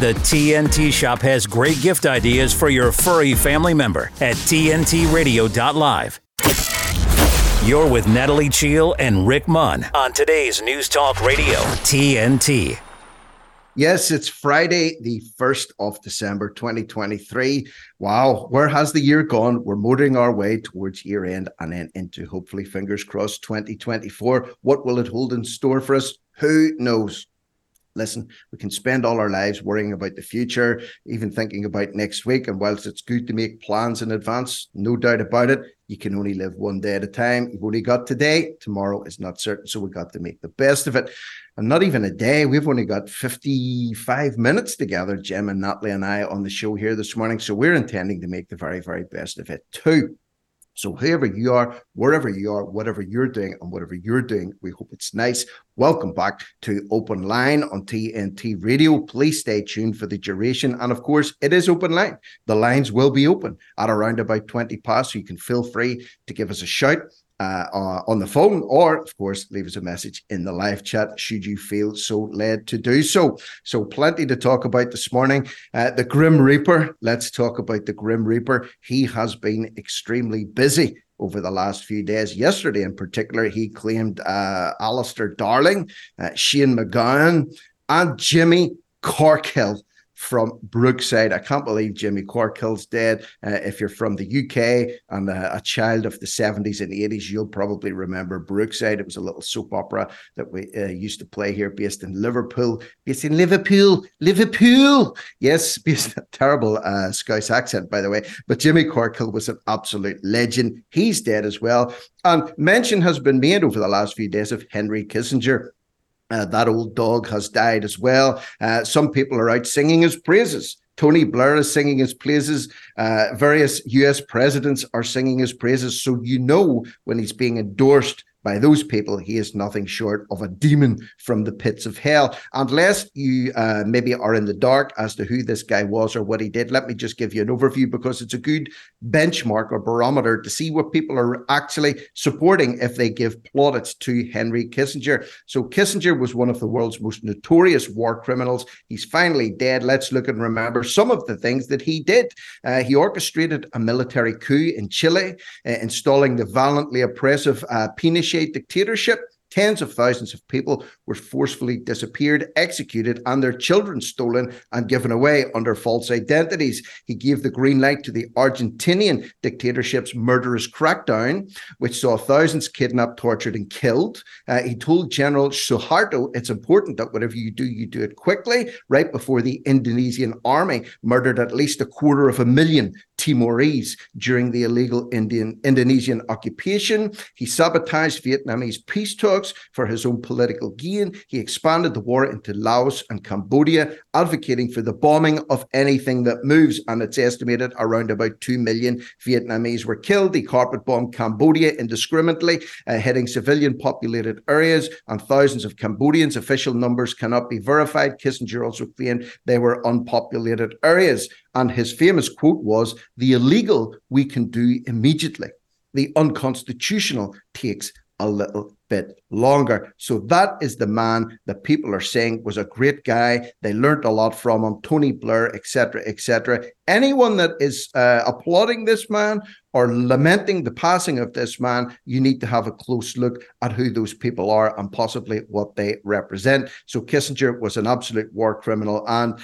The TNT Shop has great gift ideas for your furry family member at TNTRadio.live. You're with Natalie Cheale and Rick Munn on today's News Talk Radio, TNT. Yes, it's Friday, the 1st of December, 2023. Wow, where has the year gone? We're motoring our way towards year end and then into hopefully, fingers crossed, 2024. What will it hold in store for us? Who knows? Listen, we can spend all our lives worrying about the future, even thinking about next week. And whilst it's good to make plans in advance, no doubt about it, you can only live one day at a time. You've only got today. Tomorrow is not certain. So we've got to make the best of it. And not even a day. We've only got 55 minutes together, Jim and Natalie and I on the show here this morning. So we're intending to make the very, very best of it too. So, whoever you are, wherever you are, whatever you're doing, and whatever you're doing, we hope it's nice. Welcome back to Open Line on TNT Radio. Please stay tuned for the duration. And of course, it is Open Line. The lines will be open at around about 20 past. So, you can feel free to give us a shout uh, uh, on the phone, or of course, leave us a message in the live chat should you feel so led to do so. So, plenty to talk about this morning. Uh, the Grim Reaper. Let's talk about the Grim Reaper. He has been extremely busy over the last few days. Yesterday, in particular, he claimed uh, Alistair Darling, uh, Shane MacGowan, and Jimmy Corkhill from Brookside. I can't believe Jimmy Corkhill's dead. Uh, if you're from the UK and uh, a child of the 70s and 80s, you'll probably remember Brookside. It was a little soap opera that we uh, used to play here, based in Liverpool. Based in Liverpool, Liverpool. Yes, based a terrible uh, Scouse accent, by the way. But Jimmy Corkhill was an absolute legend. He's dead as well. And mention has been made over the last few days of Henry Kissinger. Uh, that old dog has died as well. Uh, some people are out singing his praises. Tony Blair is singing his praises. Uh, various US presidents are singing his praises. So you know when he's being endorsed by those people, he is nothing short of a demon from the pits of hell. Unless you uh, maybe are in the dark as to who this guy was or what he did, let me just give you an overview because it's a good benchmark or barometer to see what people are actually supporting if they give plaudits to Henry Kissinger. So, Kissinger was one of the world's most notorious war criminals. He's finally dead. Let's look and remember some of the things that he did. Uh, he orchestrated a military coup in Chile, uh, installing the violently oppressive uh, Pinochet dictatorship Tens of thousands of people were forcefully disappeared, executed, and their children stolen and given away under false identities. He gave the green light to the Argentinian dictatorship's murderous crackdown, which saw thousands kidnapped, tortured, and killed. Uh, he told General Suharto it's important that whatever you do, you do it quickly, right before the Indonesian army murdered at least a quarter of a million Timorese during the illegal Indian Indonesian occupation. He sabotaged Vietnamese peace talks for his own political gain. He expanded the war into Laos and Cambodia, advocating for the bombing of anything that moves. And it's estimated around about 2 million Vietnamese were killed. He carpet bombed Cambodia indiscriminately, uh, hitting civilian populated areas, and thousands of Cambodians. Official numbers cannot be verified. Kissinger also claimed they were unpopulated areas. And his famous quote was The illegal we can do immediately, the unconstitutional takes a little bit longer. So that is the man that people are saying was a great guy. They learned a lot from him, Tony Blair, etc., etc. Anyone that is uh, applauding this man or lamenting the passing of this man, you need to have a close look at who those people are and possibly what they represent. So Kissinger was an absolute war criminal and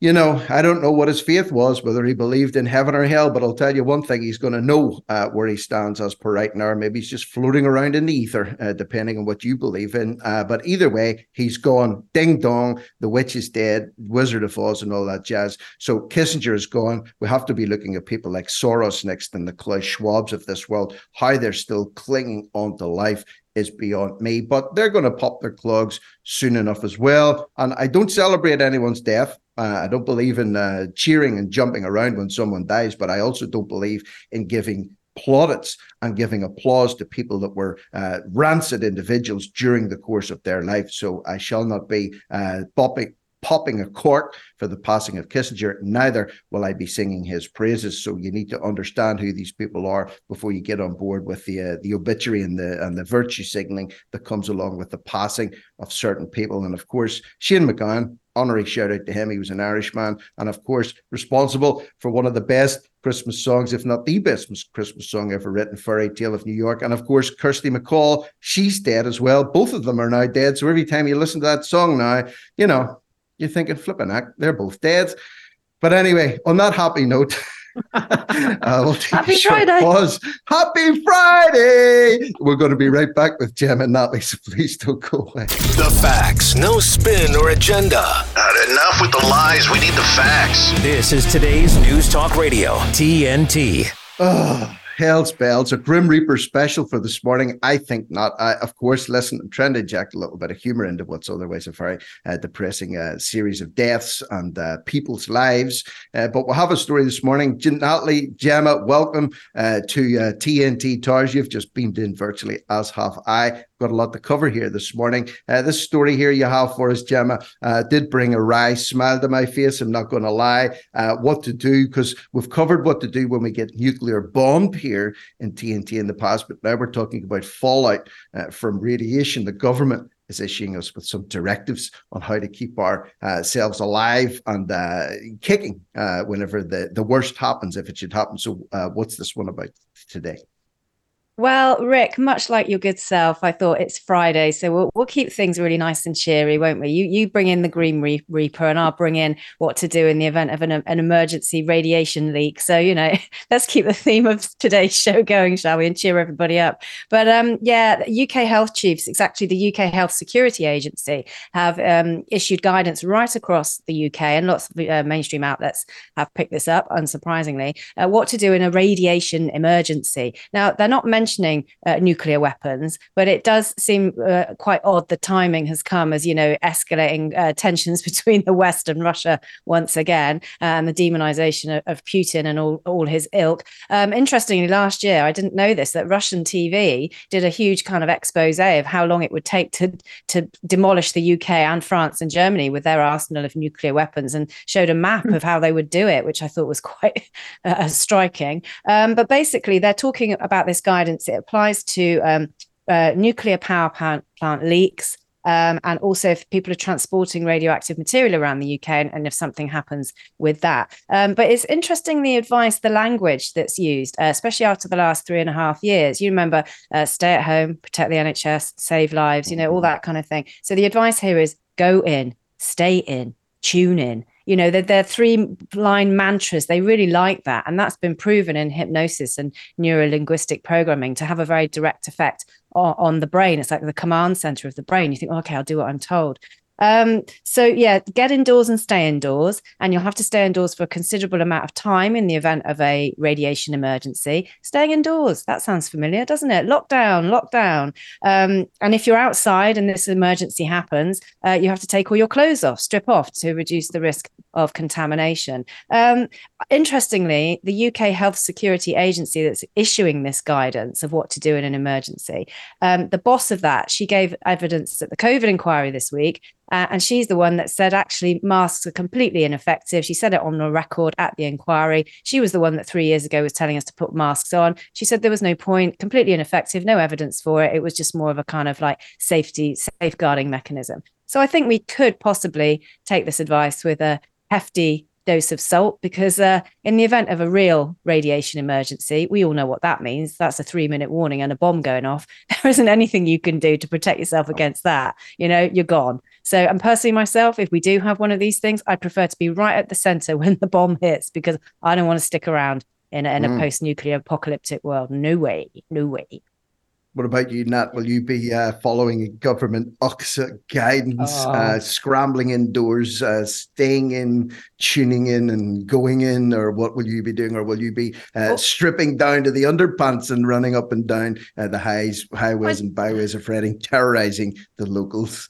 you know, I don't know what his faith was, whether he believed in heaven or hell, but I'll tell you one thing: he's going to know uh, where he stands as per right now. Maybe he's just floating around in the ether, uh, depending on what you believe in. Uh, but either way, he's gone. Ding dong, the witch is dead, Wizard of Oz, and all that jazz. So Kissinger is gone. We have to be looking at people like Soros next and the Klaus Schwabs of this world, how they're still clinging on to life is beyond me. But they're going to pop their clogs soon enough as well. And I don't celebrate anyone's death. Uh, I don't believe in uh, cheering and jumping around when someone dies, but I also don't believe in giving plaudits and giving applause to people that were uh, rancid individuals during the course of their life. So I shall not be uh, popping, popping a cork for the passing of Kissinger. Neither will I be singing his praises. So you need to understand who these people are before you get on board with the uh, the obituary and the and the virtue signaling that comes along with the passing of certain people. And of course, Shane MacGowan honorary shout out to him. He was an Irishman, and of course, responsible for one of the best Christmas songs, if not the best Christmas song ever written, Fairy Tale of New York. And of course, Kirsty MacColl, she's dead as well. Both of them are now dead. So every time you listen to that song now, you know, you're thinking, flipping act, they're both dead. But anyway, on that happy note, uh, we'll Happy Friday. Pause. Happy Friday. We're going to be right back with Jem and Natalie, so please don't go away. The facts, no spin or agenda. Not enough with the lies. We need the facts. This is today's News Talk Radio, TNT. Oh. Hell's Bells, a Grim Reaper special for this morning? I think not. I, of course, listen, I'm trying to inject a little bit of humor into what's otherwise a very uh, depressing uh, series of deaths and uh, people's lives. Uh, but we'll have a story this morning. Natalie, Gemma, welcome uh, to TNT uh, Towers. You've just beamed in virtually, as have I got a lot to cover here this morning. Uh, this story here you have for us, Gemma, uh, did bring a wry smile to my face. I'm not going to lie. Uh, what to do, because we've covered what to do when we get nuclear bombed here in TNT in the past, but now we're talking about fallout uh, from radiation. The government is issuing us with some directives on how to keep ourselves uh, alive and uh, kicking whenever the, the worst happens, if it should happen. So, what's this one about today? Well, Rick, much like your good self, I thought it's Friday, so we'll, we'll keep things really nice and cheery, won't we? You you bring in the Green Reaper, and I'll bring in what to do in the event of an, an emergency radiation leak. So you know, let's keep the theme of today's show going, shall we, and cheer everybody up. But um, yeah, UK health chiefs, exactly the UK Health Security Agency, have um, issued guidance right across the UK, and lots of uh, mainstream outlets have picked this up, unsurprisingly, uh, what to do in a radiation emergency. Now, they're not mentioning mentioning uh, nuclear weapons, but it does seem uh, quite odd the timing has come as, you know, escalating uh, tensions between the West and Russia once again, and the demonization of, of Putin and all, all his ilk. Um, interestingly, last year, I didn't know this, that Russian TV did a huge kind of expose of how long it would take to, to demolish the UK and France and Germany with their arsenal of nuclear weapons and showed a map of how they would do it, which I thought was quite uh, striking. Um, but basically, they're talking about this guidance it applies to um, uh, nuclear power plant, plant leaks. Um, and also if people are transporting radioactive material around the UK and, and if something happens with that. Um, but it's interesting the advice, the language that's used, uh, especially after the last three and a half years. You remember uh, stay at home, protect the NHS, save lives, you know, all that kind of thing. So the advice here is go in, stay in, tune in you know they're, they're three line mantras. They really like that. And that's been proven in hypnosis and neuro-linguistic programming to have a very direct effect on, on the brain. It's like the command center of the brain. You think oh, okay i'll do what i'm told um, so yeah, get indoors and stay indoors, and you'll have to stay indoors for a considerable amount of time in the event of a radiation emergency. Staying indoors, that sounds familiar, doesn't it? Lockdown, lockdown. Um, and if you're outside and this emergency happens, uh, you have to take all your clothes off, strip off to reduce the risk of contamination. Um, interestingly, the UK Health Security Agency that's issuing this guidance of what to do in an emergency, um, the boss of that, she gave evidence at the COVID inquiry this week uh, and she's the one that said actually masks are completely ineffective. She said it on the record at the inquiry. She was the one that three years ago was telling us to put masks on. She said there was no point, completely ineffective, no evidence for it. It was just more of a kind of like safety, safeguarding mechanism. So I think we could possibly take this advice with a hefty dose of salt because uh, in the event of a real radiation emergency, we all know what that means. That's a three minute warning and a bomb going off. There isn't anything you can do to protect yourself against that. You know, you're gone. So, and personally, myself, if we do have one of these things, I prefer to be right at the center when the bomb hits because I don't want to stick around in a, in a mm. post nuclear apocalyptic world. No way. No way. What about you, Nat? Will you be uh, following government OXA guidance, oh. uh, scrambling indoors, uh, staying in, tuning in, and going in, or what will you be doing? Or will you be uh, oh. stripping down to the underpants and running up and down uh, the highs, highways, and byways of Reading, terrorizing the locals?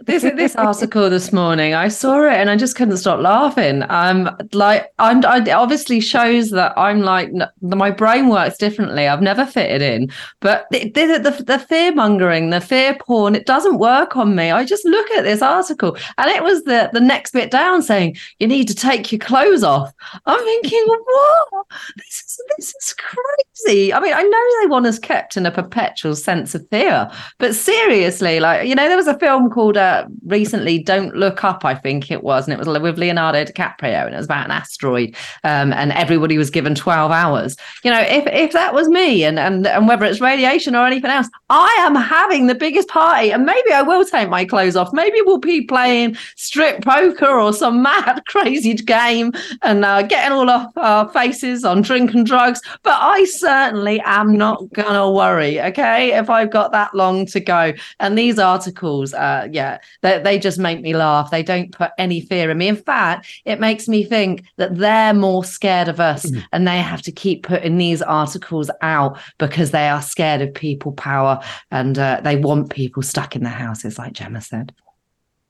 This this article this morning i saw it and i just couldn't stop laughing. Um like i'm I, obviously shows that i'm like my brain works differently. I've never fitted in. But the, the, the, the fear mongering the fear porn it doesn't work on me. I just look at this article and it was the the next bit down saying you need to take your clothes off. I'm thinking what? This is this is crazy. I mean i know they want us kept in a perpetual sense of fear but seriously like you know there was a film called uh, recently Don't Look Up, I think it was, and it was with Leonardo DiCaprio, and it was about an asteroid, um, and everybody was given 12 hours. You know, if if that was me, and and and whether it's radiation or anything else, I am having the biggest party, and maybe I will take my clothes off. Maybe we'll be playing strip poker or some mad crazy game, and uh, getting all off our faces on drink and drugs. But I certainly am not gonna worry. Okay, if I've got that long to go, and these articles, uh, yeah, they, they just make me laugh. They don't put any fear in me. In fact, it makes me think that they're more scared of us, mm-hmm. and they have to keep putting these articles out because they are scared of people power and uh, they want people stuck in their houses, like Gemma said.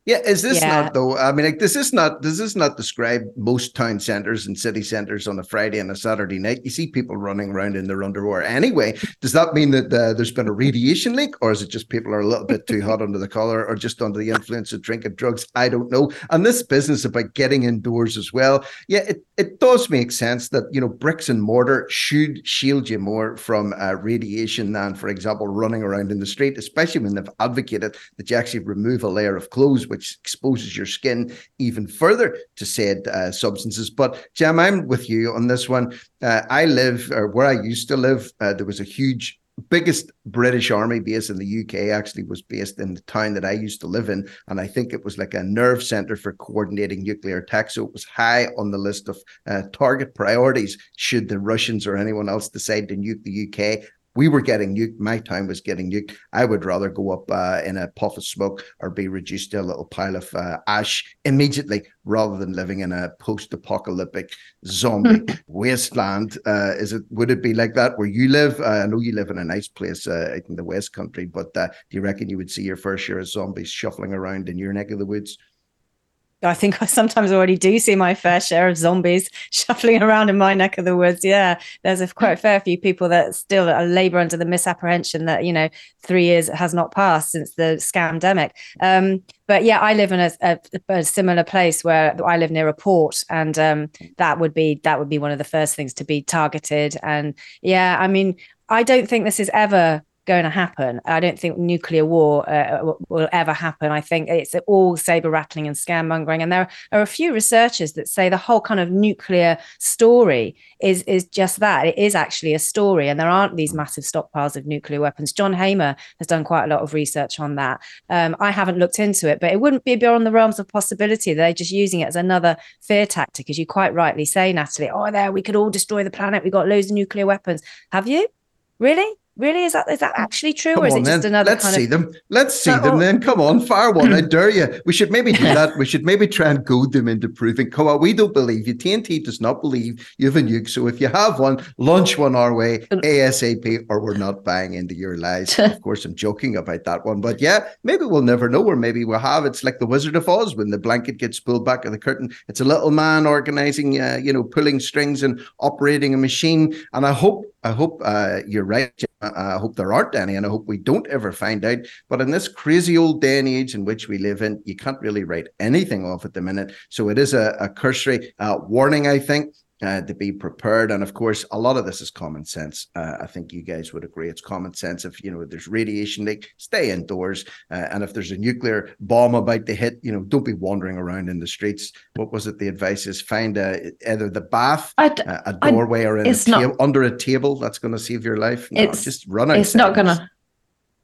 Yeah, is this yeah. not though? I mean, like this is not this is not describe most town centers and city centers on a Friday and a Saturday night. You see people running around in their underwear. Anyway, does that mean that uh, there's been a radiation leak, or is it just people are a little bit too hot under the collar, or just under the influence of drinking drugs? I don't know. And this business about getting indoors as well, yeah, it, it does make sense that you know bricks and mortar should shield you more from uh, radiation than, for example, running around in the street, especially when they've advocated that you actually remove a layer of clothes which exposes your skin even further to said uh, substances. But Jam, I'm with you on this one. Uh, I live, or where I used to live, uh, there was a huge biggest British army base in the UK actually was based in the town that I used to live in. And I think it was like a nerve center for coordinating nuclear attack. So it was high on the list of uh, target priorities should the Russians or anyone else decide to nuke the UK we were getting nuked. My time was getting nuked. I would rather go up uh, in a puff of smoke or be reduced to a little pile of uh, ash immediately rather than living in a post-apocalyptic zombie hmm. wasteland. Uh, is it? Would it be like that where you live? Uh, I know you live in a nice place uh, in the West Country, but uh, do you reckon you would see your first share of zombies shuffling around in your neck of the woods? I think I sometimes already do see my fair share of zombies shuffling around in my neck of the woods. Yeah, there's a quite a fair few people that still labour under the misapprehension that you know three years has not passed since the scamdemic. Um, but yeah, I live in a, a, a, similar place where I live near a port, and um, that would be that would be one of the first things to be targeted. And yeah, I mean, I don't think this is ever going to happen. I don't think nuclear war uh, will ever happen. I think it's all saber rattling and scaremongering. And there are a few researchers that say the whole kind of nuclear story is is just that. It is actually a story, and there aren't these massive stockpiles of nuclear weapons. John Hamer has done quite a lot of research on that. Um, I haven't looked into it, but it wouldn't be beyond the realms of possibility. They're just using it as another fear tactic, as you quite rightly say, Natalie. Oh, there we could all destroy the planet. We got loads of nuclear weapons. Have you? Really? Really, is that is that actually true, Come or is it just then. another? Let's kind see of... them. Let's see them. Then come on, fire one. I dare you. We should maybe do that. We should maybe try and goad them into proving. Come on, we don't believe you. TNT does not believe you have a nuke. So if you have one, launch one our way ASAP, or we're not buying into your lies. of course, I'm joking about that one, but yeah, maybe we'll never know, or maybe we'll have. It's like the Wizard of Oz when the blanket gets pulled back of the curtain. It's a little man organizing, uh, you know, pulling strings and operating a machine. And I hope I hope uh, you're right. I hope there aren't any, and I hope we don't ever find out. But in this crazy old day and age in which we live in, you can't really write anything off at the minute. So it is a, a cursory uh, warning, I think uh, to be prepared. And of course, a lot of this is common sense. Uh, I think you guys would agree. It's common sense. If you know there's radiation leak, stay indoors. Uh, and if there's a nuclear bomb about to hit, you know, don't be wandering around in the streets. What was it? The advice is find a, either the bath, a doorway, or in a ta- not, under a table. That's going to save your life. No, it's just run outside. It's not going to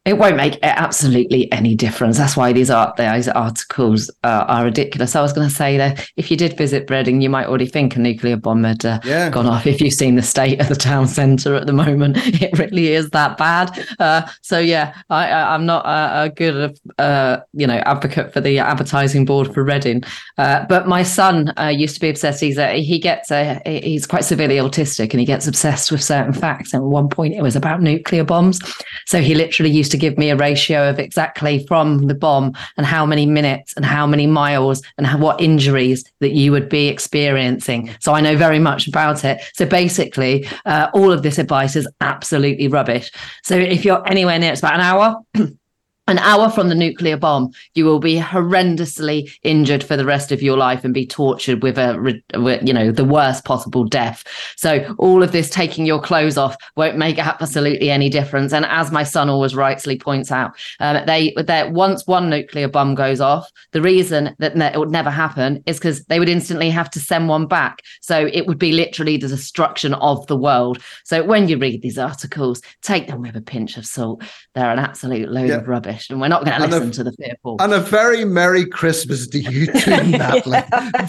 it won't make absolutely any difference. That's why these art these articles uh, are ridiculous. I was going to say that if you did visit Reading, you might already think a nuclear bomb had uh, yeah. gone off. If you've seen the state of the town centre at the moment, it really is that bad. Uh, so yeah, I, am not a, a good uh, you know advocate for the advertising board for Reading, uh, but my son uh, used to be obsessed. He's a, he gets a, he's quite severely autistic and he gets obsessed with certain facts. And at one point, it was about nuclear bombs. So he literally used to give me a ratio of exactly from the bomb and how many minutes and how many miles and how, what injuries that you would be experiencing. So I know very much about it. So basically, uh, all of this advice is absolutely rubbish. So if you're anywhere near, it's about an hour. an hour from the nuclear bomb, you will be horrendously injured for the rest of your life and be tortured with a, you know, the worst possible death. So all of this taking your clothes off won't make absolutely any difference. And as my son always rightly points out, um, they that once one nuclear bomb goes off, the reason that it would never happen is because they would instantly have to send one back. So it would be literally the destruction of the world. So when you read these articles, take them with a pinch of salt. They're an absolute load yeah. of rubbish and we're not going to listen a, to the fearful. And a very Merry Christmas to you too, Natalie.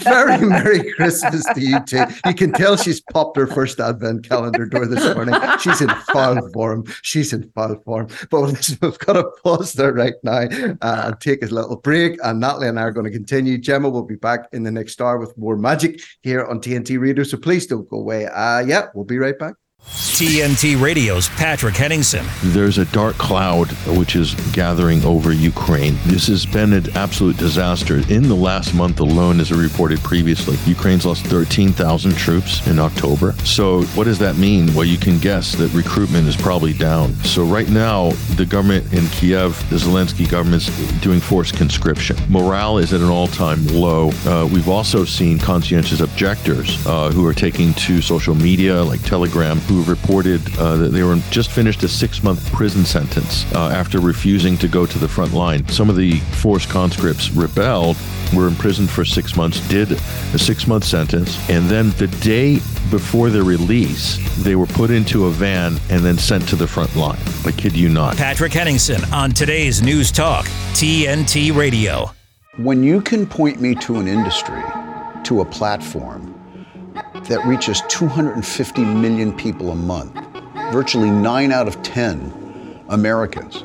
very Merry Christmas to you too. You can tell she's popped her first Advent calendar door this morning. She's in full form. She's in full form. But we've got to pause there right now uh, and take a little break. And Natalie and I are going to continue. Gemma will be back in the next hour with more magic here on TNT Radio. So please don't go away. Uh, yeah, we'll be right back. TNT Radio's Patrick Henningsen. There's a dark cloud which is gathering over Ukraine. This has been an absolute disaster. In the last month alone, as reported previously, Ukraine's lost 13,000 troops in October. So, what does that mean? Well, you can guess that recruitment is probably down. So, right now, the government in Kiev, the Zelensky government's doing forced conscription. Morale is at an all time low. Uh, we've also seen conscientious objectors uh, who are taking to social media like Telegram who reported uh, that they were just finished a six month prison sentence uh, after refusing to go to the front line. Some of the forced conscripts rebelled, were imprisoned for six months, did a six month sentence, and then the day before their release, they were put into a van and then sent to the front line. I kid you not. Patrick Henningsen on today's News Talk, TNT Radio. When you can point me to an industry, to a platform, that reaches 250 million people a month, virtually nine out of 10 Americans.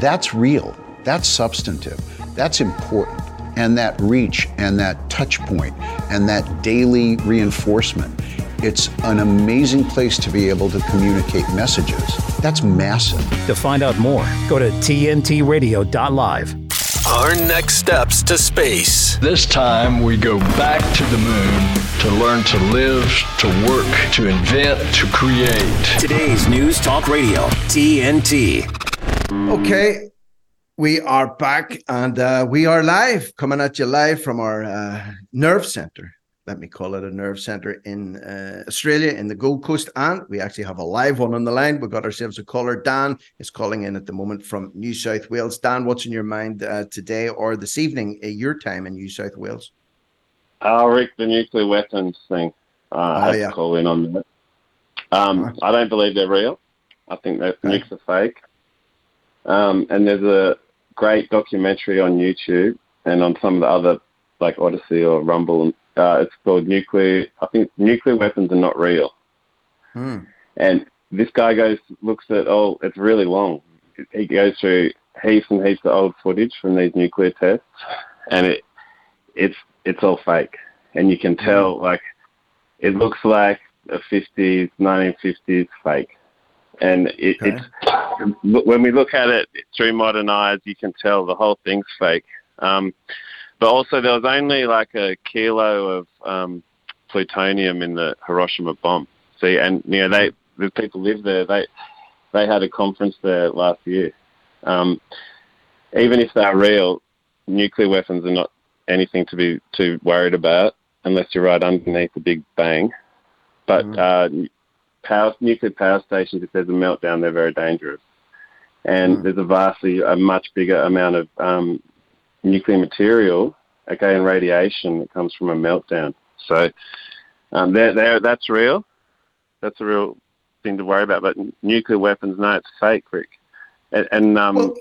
That's real, that's substantive, that's important. And that reach and that touch point and that daily reinforcement, it's an amazing place to be able to communicate messages. That's massive. To find out more, go to tntradio.live. Our next steps to space. This time we go back to the moon to learn to live, to work, to invent, to create. Today's News Talk Radio, TNT. Okay, we are back and uh, we are live, coming at you live from our uh, nerve center let me call it a nerve center in uh, Australia, in the Gold Coast. And we actually have a live one on the line. We've got ourselves a caller. Dan is calling in at the moment from New South Wales. Dan, what's in your mind uh, today or this evening, uh, your time in New South Wales? Uh, Rick, the nuclear weapons thing. Uh, I oh, have yeah. to call in on that. Um, right. I don't believe they're real. I think that okay. nukes are fake. Um, and there's a great documentary on YouTube and on some of the other, like Odysee or Rumble and uh, it's called nuclear. I think nuclear weapons are not real. Hmm. And this guy goes looks at oh, it's really long. He goes through heaps and heaps of old footage from these nuclear tests, and it it's it's all fake. And you can hmm. tell like it looks like a 50s, 1950s fake. And it, okay. it's when we look at it through modern eyes, you can tell the whole thing's fake. Um, but also, there was only like a kilo of um, plutonium in the Hiroshima bomb. See, and you know they the people live there. They they had a conference there last year. Um, even if they're real, nuclear weapons are not anything to be too worried about unless you're right underneath the Big Bang. But mm. uh, power, nuclear power stations, if there's a meltdown, they're very dangerous. And mm. there's a vastly, a much bigger amount of um, nuclear material, okay, and radiation that comes from a meltdown. So um, they're, they're, that's real. That's a real thing to worry about. But nuclear weapons, no, it's fake, Rick. And, and um, well,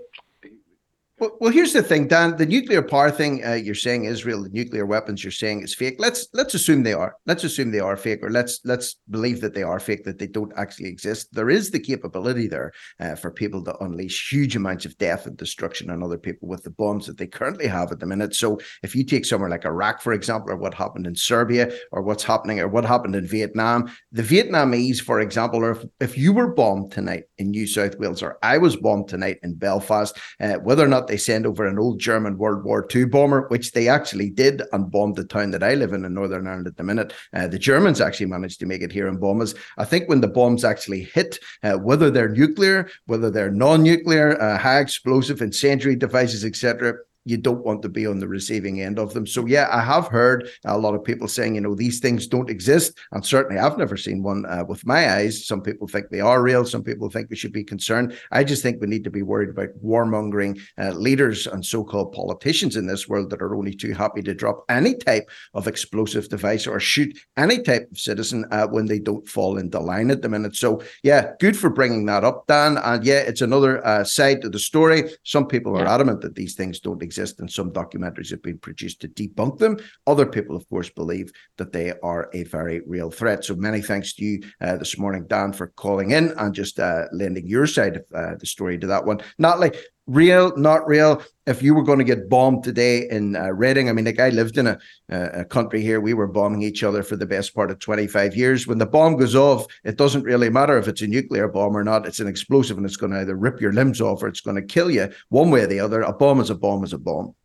well, well, here's the thing, Dan. The nuclear power thing uh, you're saying is real. The nuclear weapons you're saying is fake. Let's let's assume they are. Let's assume they are fake, or let's let's believe that they are fake. That they don't actually exist. There is the capability there uh, for people to unleash huge amounts of death and destruction on other people with the bombs that they currently have at the minute. So if you take somewhere like Iraq, for example, or what happened in Serbia, or what's happening, or what happened in Vietnam, the Vietnamese, for example, or if, if you were bombed tonight in New South Wales, or I was bombed tonight in Belfast, uh, whether or not they send over an old German World War II bomber, which they actually did and bombed the town that I live in in Northern Ireland at the minute. Uh, the Germans actually managed to make it here in bombers. I think when the bombs actually hit, uh, whether they're nuclear, whether they're non-nuclear, uh, high explosive, incendiary devices, etc., you don't want to be on the receiving end of them. So yeah, I have heard a lot of people saying, you know, these things don't exist, and certainly I've never seen one uh, with my eyes. Some people think they are real. Some people think we should be concerned. I just think we need to be worried about warmongering uh, leaders and so-called politicians in this world that are only too happy to drop any type of explosive device or shoot any type of citizen uh, when they don't fall into line at the minute. So yeah, good for bringing that up, Dan. And yeah, it's another uh, side to the story. Some people are yeah. adamant that these things don't exist exist, and some documentaries have been produced to debunk them. Other people, of course, believe that they are a very real threat. So many thanks to you uh, this morning, Dan, for calling in and just uh, lending your side of uh, the story to that one. Not like real, not real. If you were going to get bombed today in uh, Reading, I mean, like I lived in a, a country here, we were bombing each other for the best part of 25 years. When the bomb goes off, it doesn't really matter if it's a nuclear bomb or not. It's an explosive and it's going to either rip your limbs off or it's going to kill you one way or the other. A bomb is a bomb is a bomb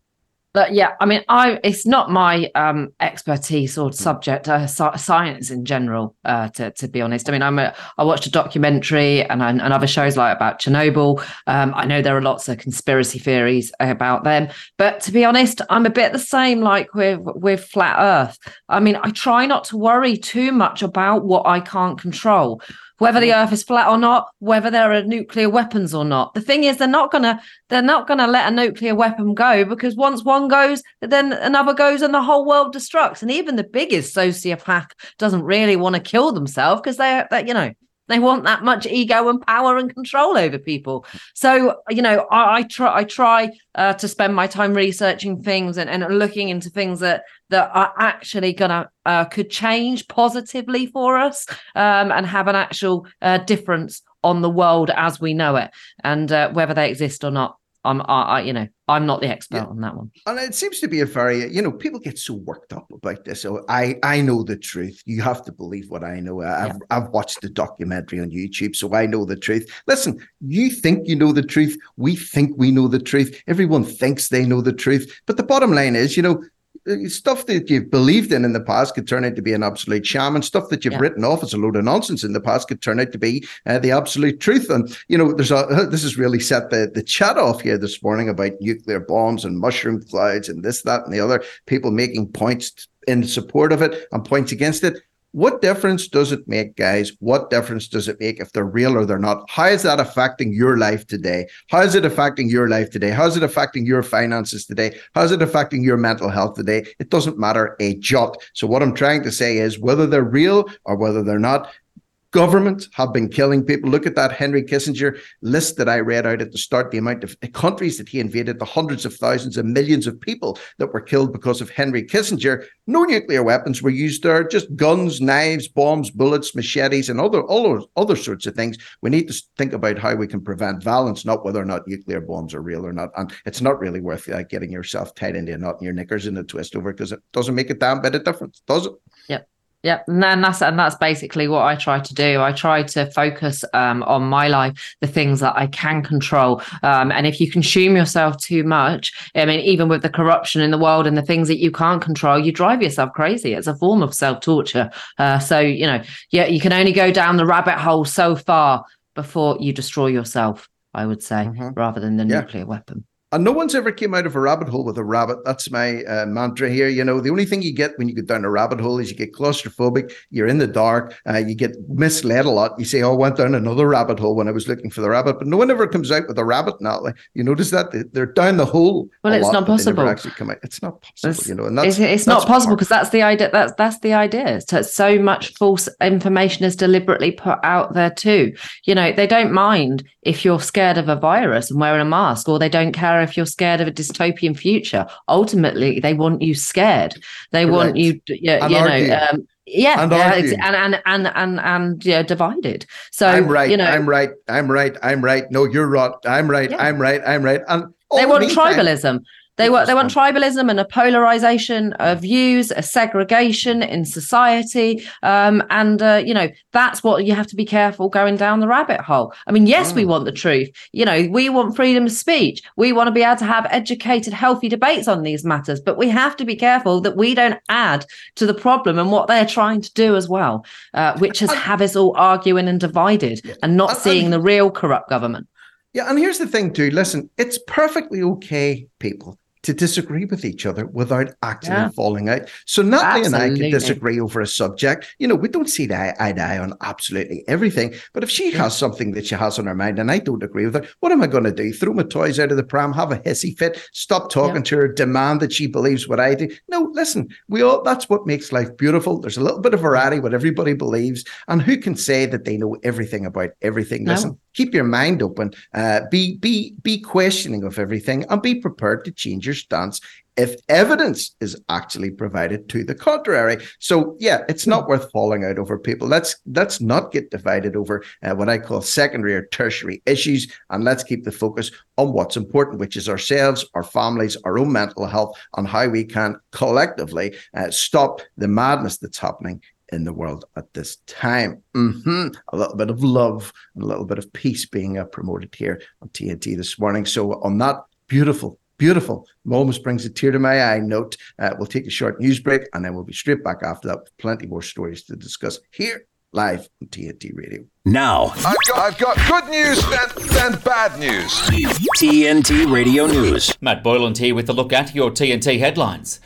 but yeah, I mean, I it's not my um, expertise or subject, uh, science in general. Uh, to to be honest, I mean, I'm a I watched a documentary and and other shows like about Chernobyl. Um, I know there are lots of conspiracy theories about them, but to be honest, I'm a bit the same like with with flat Earth. I mean, I try not to worry too much about what I can't control whether the mm. earth is flat or not whether there are nuclear weapons or not. The thing is they're not going to they're not going to let a nuclear weapon go because once one goes then another goes and the whole world destructs. And even the biggest sociopath doesn't really want to kill themselves because they they you know they want that much ego and power and control over people. So, you know, I, I try I try uh, to spend my time researching things and, and looking into things that that are actually gonna uh, could change positively for us um, and have an actual uh, difference on the world as we know it, and uh, whether they exist or not. I'm, I, I, you know, I'm not the expert yeah. on that one. And it seems to be a very, you know, people get so worked up about this. So I, I know the truth. You have to believe what I know. I've, yeah. I've watched the documentary on YouTube, so I know the truth. Listen, you think you know the truth. We think we know the truth. Everyone thinks they know the truth. But the bottom line is, you know, stuff that you've believed in in the past could turn out to be an absolute sham, and stuff that you've yeah. written off as a load of nonsense in the past could turn out to be uh, the absolute truth. And you know, there's a this has really set the the chat off here this morning about nuclear bombs and mushroom clouds and this, that, and the other. People making points in support of it and points against it. What difference does it make, guys? What difference does it make if they're real or they're not? How is that affecting your life today? How is it affecting your life today? How is it affecting your finances today? How is it affecting your mental health today? It doesn't matter a jot. So, what I'm trying to say is whether they're real or whether they're not, Governments have been killing people. Look at that Henry Kissinger list that I read out at the start, the amount of countries that he invaded, the hundreds of thousands and millions of people that were killed because of Henry Kissinger. No nuclear weapons were used there, just guns, knives, bombs, bullets, machetes, and other, other, other sorts of things. We need to think about how we can prevent violence, not whether or not nuclear bombs are real or not. And it's not really worth uh, getting yourself tied into a knot in your knickers in a twist over because it doesn't make a damn bit of difference, does it? Yep. Yeah, and that's and that's basically what I try to do. I try to focus um, on my life, the things that I can control. Um, and if you consume yourself too much, I mean, even with the corruption in the world and the things that you can't control, you drive yourself crazy. It's a form of self torture. Uh, so you know, yeah, you can only go down the rabbit hole so far before you destroy yourself. I would say, mm-hmm. rather than the yeah. nuclear weapon. And no one's ever came out of a rabbit hole with a rabbit. That's my uh, mantra here. You know, the only thing you get when you go down a rabbit hole is you get claustrophobic. You're in the dark. Uh, you get misled a lot. You say, "Oh, I went down another rabbit hole when I was looking for the rabbit," but no one ever comes out with a rabbit now. Like, you notice that they're down the hole. Well, it's lot, not possible. Actually, come out. It's not possible. It's, you know, and that's, it's, it's that's not possible because that's the idea. That's that's the idea. So, so much false information is deliberately put out there too. You know, they don't mind if you're scared of a virus and wearing a mask, or they don't care if you're scared of a dystopian future. Ultimately, they want you scared. They Correct. want you, yeah, you know, um, yeah, and, yeah, and and and and and yeah, divided. So I'm right. You know, I'm right. I'm right. I'm right. No, you're right. I'm right. Yeah. I'm right. I'm right. And they want tribalism. They want they want tribalism and a polarization of views, a segregation in society, um, and uh, you know that's what you have to be careful going down the rabbit hole. I mean, yes, oh. we want the truth. You know, we want freedom of speech. We want to be able to have educated, healthy debates on these matters, but we have to be careful that we don't add to the problem and what they're trying to do as well, uh, which is have us all arguing and divided and not seeing the real corrupt government. Yeah, and here's the thing, too. Listen, it's perfectly okay, people, to disagree with each other without actually yeah. falling out. So Natalie absolutely. and I can disagree over a subject. You know, we don't see eye, eye to eye on absolutely everything. But if she yeah. has something that she has on her mind and I don't agree with her, what am I going to do? Throw my toys out of the pram, have a hissy fit, stop talking yeah. to her, demand that she believes what I do? No, listen, we all that's what makes life beautiful. There's a little bit of variety, what everybody believes. And who can say that they know everything about everything? No. Listen, keep your mind open, uh, be be be questioning of everything and be prepared to change your stance if evidence is actually provided to the contrary. So yeah, it's not worth falling out over people. Let's let's not get divided over uh, what I call secondary or tertiary issues, and let's keep the focus on what's important, which is ourselves, our families, our own mental health, on how we can collectively uh, stop the madness that's happening in the world at this time. Mm-hmm. A little bit of love and a little bit of peace being uh, promoted here on TNT this morning. So on that beautiful beautiful. Almost brings a tear to my eye note. Uh, we'll take a short news break and then we'll be straight back after that with plenty more stories to discuss here live on TNT Radio. Now, I've got, I've got good news and, and bad news. TNT Radio News. Matt Boyland here with a look at your TNT headlines.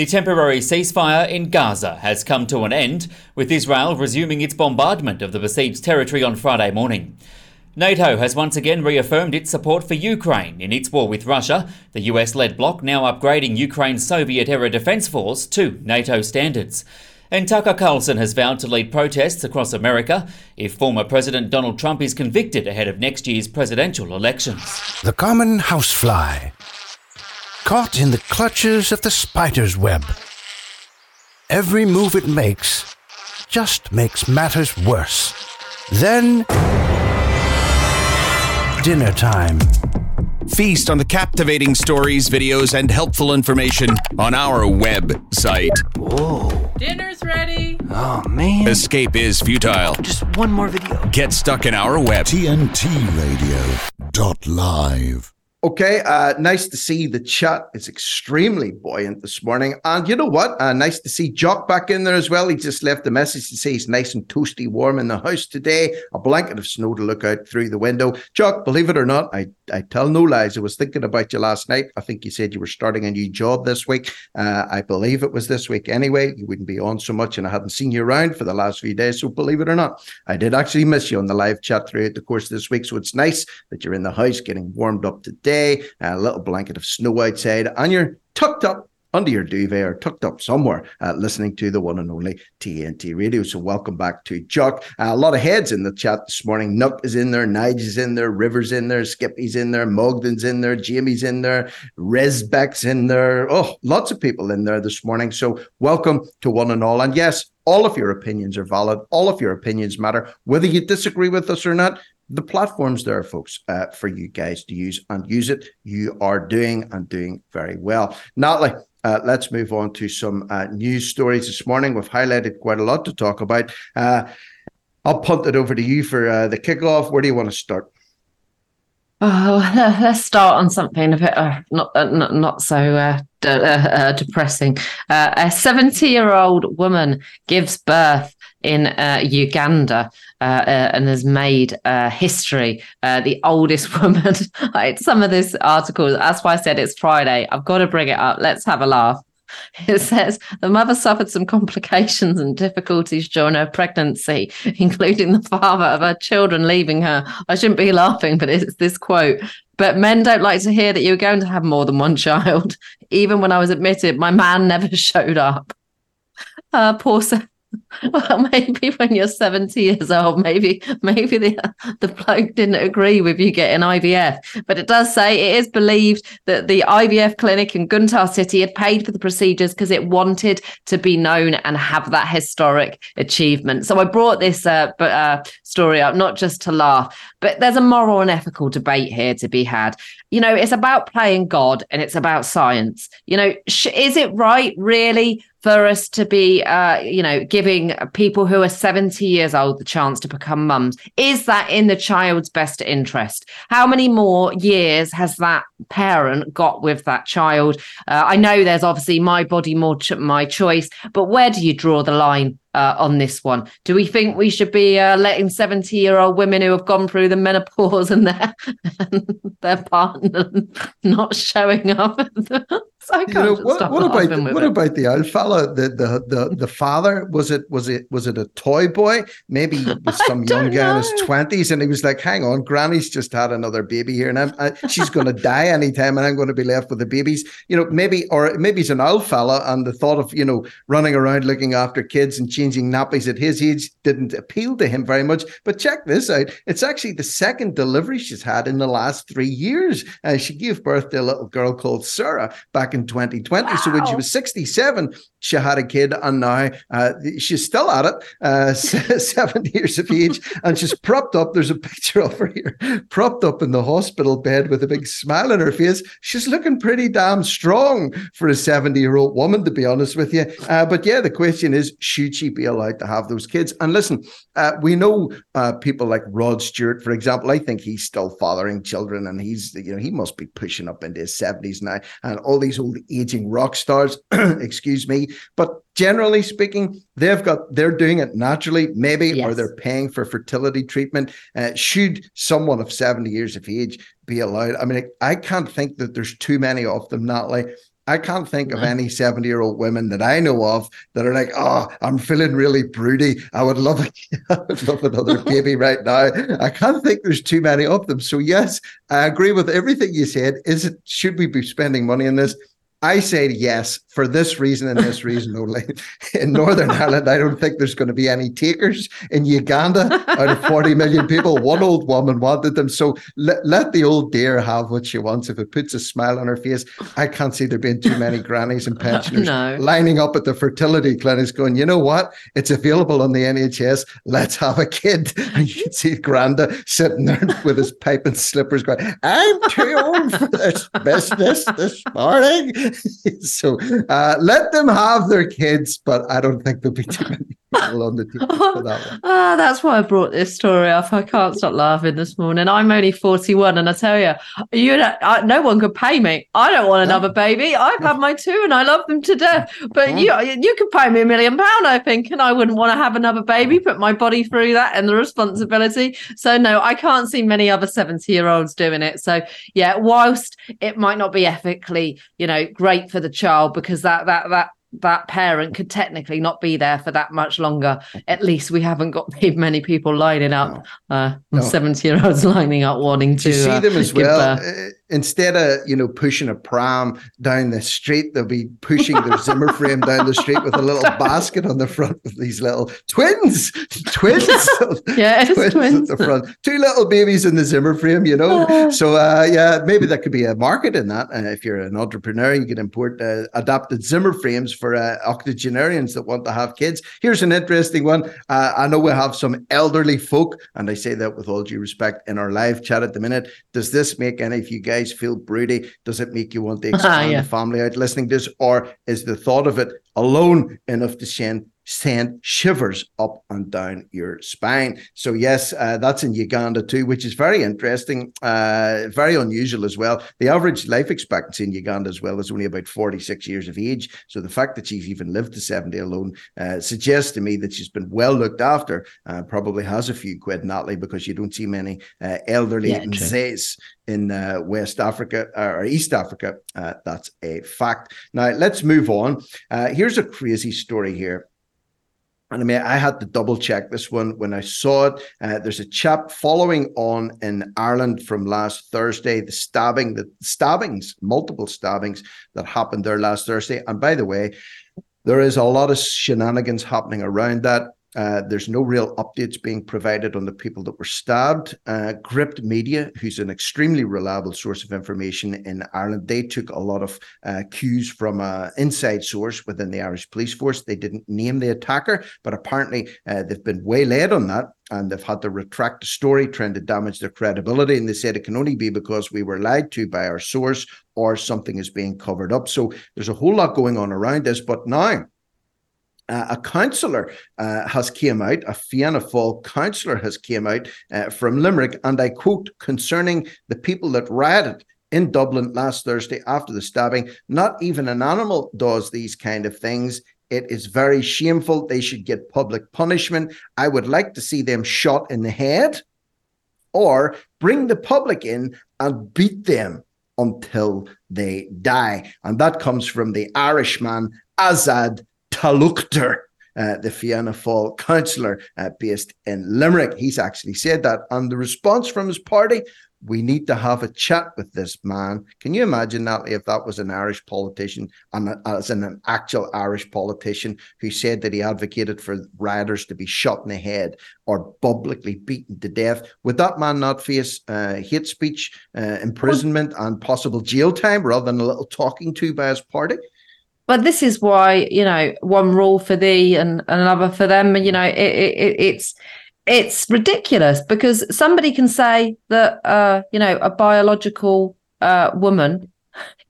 The temporary ceasefire in Gaza has come to an end, with Israel resuming its bombardment of the besieged territory on Friday morning. NATO has once again reaffirmed its support for Ukraine in its war with Russia, the US led bloc now upgrading Ukraine's Soviet era defence force to NATO standards. And Tucker Carlson has vowed to lead protests across America if former President Donald Trump is convicted ahead of next year's presidential elections. The common housefly, caught in the clutches of the spider's web. Every move it makes just makes matters worse. Then dinner time. Feast on the captivating stories, videos, and helpful information on our website. Whoa. Dinner's ready. Oh, man. Escape is futile. Just one more video. Get stuck in our web. TNT Radio. Dot live. Okay, uh, nice to see the chat is extremely buoyant this morning. And you know what? Uh, nice to see Jock back in there as well. He just left a message to say he's nice and toasty warm in the house today. A blanket of snow to look out through the window. Jock, believe it or not, I, I tell no lies. I was thinking about you last night. I think you said you were starting a new job this week. Uh, I believe it was this week anyway. You wouldn't be on so much, and I hadn't seen you around for the last few days. So believe it or not, I did actually miss you on the live chat throughout the course of this week. So it's nice that you're in the house getting warmed up today day, a little blanket of snow outside, and you're tucked up under your duvet or tucked up somewhere uh, listening to the one and only TNT radio. So welcome back to Jock. Uh, a lot of heads in the chat this morning. Nook is in there, Nige is in there, Rivers in there, Skippy's in there, Mogden's in there, Jamie's in there, Resbeck's in there. Oh, lots of people in there this morning. So welcome to one and all. And yes, all of your opinions are valid. All of your opinions matter. Whether you disagree with us or not, the platform's there, folks, uh, for you guys to use and use it. You are doing and doing very well. Natalie, uh, let's move on to some uh, news stories this morning. We've highlighted quite a lot to talk about. Uh, I'll punt it over to you for uh, the kickoff. Where do you want to start? Oh, let's start on something a bit uh, not, uh, not not so uh, d- uh, uh, depressing. Uh, a seventy-year-old woman gives birth in Uganda and has made history. the oldest woman. some of this article. That's why I said it's Friday. I've got to bring it up. Let's have a laugh. It says the mother suffered some complications and difficulties during her pregnancy, including the father of her children leaving her. I shouldn't be laughing, but it's this quote. But men don't like to hear that you're going to have more than one child. Even when I was admitted, my man never showed up. Uh, poor well, maybe when you're 70 years old, maybe maybe the the bloke didn't agree with you getting IVF. But it does say it is believed that the IVF clinic in Guntar City had paid for the procedures because it wanted to be known and have that historic achievement. So I brought this uh, uh, story up not just to laugh, but there's a moral and ethical debate here to be had. You know, it's about playing God and it's about science. You know, sh- is it right, really? For us to be, uh, you know, giving people who are 70 years old the chance to become mums? Is that in the child's best interest? How many more years has that parent got with that child? Uh, I know there's obviously my body, more ch- my choice, but where do you draw the line? Uh, on this one, do we think we should be uh, letting seventy-year-old women who have gone through the menopause and their their partner not showing up I you know, what, what about the, what it. about the old fella? The, the the the father was it was it was it a toy boy? Maybe some young guy in his twenties, and he was like, "Hang on, Granny's just had another baby here, and I'm, I, she's going to die anytime, and I'm going to be left with the babies." You know, maybe or maybe he's an old fella, and the thought of you know running around looking after kids and changing nappies at his age didn't appeal to him very much. But check this out: it's actually the second delivery she's had in the last three years. Uh, she gave birth to a little girl called Sarah back in in 2020. Wow. So when she was 67, she had a kid, and now uh, she's still at it, uh, 70 years of age, and she's propped up. There's a picture of her here, propped up in the hospital bed with a big smile on her face. She's looking pretty damn strong for a 70 year old woman, to be honest with you. Uh, but yeah, the question is, should she be allowed to have those kids? And listen, uh, we know uh, people like Rod Stewart, for example. I think he's still fathering children, and he's you know he must be pushing up into his 70s now, and all these old aging rock stars, excuse me. But generally speaking, they've got they're doing it naturally, maybe, yes. or they're paying for fertility treatment. Uh, should someone of 70 years of age be allowed? I mean, I can't think that there's too many of them, Natalie. I can't think of any 70 year old women that I know of that are like, oh, I'm feeling really broody. I would love it. I would love another baby right now. I can't think there's too many of them. So yes, I agree with everything you said. Is it should we be spending money on this? I say yes for this reason and this reason only. In Northern Ireland, I don't think there's going to be any takers. In Uganda, out of 40 million people, one old woman wanted them. So let, let the old dear have what she wants. If it puts a smile on her face, I can't see there being too many grannies and pensioners no. lining up at the fertility clinics going, you know what? It's available on the NHS. Let's have a kid. And you can see Granda sitting there with his pipe and slippers going, I'm too old for this business this morning. so uh, let them have their kids, but I don't think there'll be too many people on the for that one. Ah, that's why I brought this story up. I can't stop laughing this morning. I'm only 41, and I tell you, you know, I, no one could pay me. I don't want another baby. I've had my two, and I love them to death. But you, you could pay me a million pound, I think, and I wouldn't want to have another baby. Put my body through that and the responsibility. So no, I can't see many other 70 year olds doing it. So yeah, whilst it might not be ethically, you know, great for the child because that that that that parent could technically not be there for that much longer. At least we haven't got many people lining up, no. uh, no. 70 year olds lining up wanting to. You see them uh, as well. Uh, instead of you know pushing a pram down the street, they'll be pushing their Zimmer frame down the street with a little basket on the front of these little twins, twins, yeah, twins, twins, at the front, two little babies in the Zimmer frame, you know. Uh, so uh, yeah, maybe that could be a market in that. Uh, if you're an entrepreneur, you can import uh, adapted Zimmer frames for uh, octogenarians that want to have kids. Here's an interesting one. Uh, I know we have some elderly folk, and I say that with all due respect in our live chat at the minute. Does this make any of you guys? Guys feel broody? Does it make you want to expand yeah. the family out listening to this? Or is the thought of it alone enough to send send shivers up and down your spine. So yes, uh, that's in Uganda too, which is very interesting, uh, very unusual as well. The average life expectancy in Uganda as well is only about 46 years of age. So the fact that she's even lived to 70 alone uh, suggests to me that she's been well looked after. Uh, probably has a few quid, Natalie, because you don't see many uh, elderly yeah, in uh, West Africa or East Africa. that's a fact. Now let's move on. here's a crazy story here. And I mean, I had to double check this one when I saw it. Uh, there's a chap following on in Ireland from last Thursday, the stabbing, the stabbings, multiple stabbings that happened there last Thursday. And by the way, There is a lot of shenanigans happening around that. Uh, there's no real updates being provided on the people that were stabbed. Uh, Gript Media, who's an extremely reliable source of information in Ireland, they took a lot of uh, cues from an inside source within the Irish police force. They didn't name the attacker, but apparently uh, they've been waylaid on that and they've had to retract the story, trying to damage their credibility. And they said it can only be because we were lied to by our source or something is being covered up. So there's a whole lot going on around this. But now, uh, a councillor uh, has came out, a Fianna Fáil councillor has came out uh, from Limerick, and I quote concerning the people that rioted in Dublin last Thursday after the stabbing. Not even an animal does these kind of things. It is very shameful. They should get public punishment. I would like to see them shot in the head, or bring the public in and beat them until they die. And that comes from the Irishman Azad Talukder, uh, the Fianna Fáil councillor uh, based in Limerick. He's actually said that. And the response from his party we need to have a chat with this man. Can you imagine that if that was an Irish politician and as in an actual Irish politician who said that he advocated for rioters to be shot in the head or publicly beaten to death? Would that man not face uh, hate speech, uh, imprisonment, and possible jail time rather than a little talking to by his party? But this is why you know one rule for thee and another for them you know it, it, it's it's ridiculous because somebody can say that uh, you know a biological uh, woman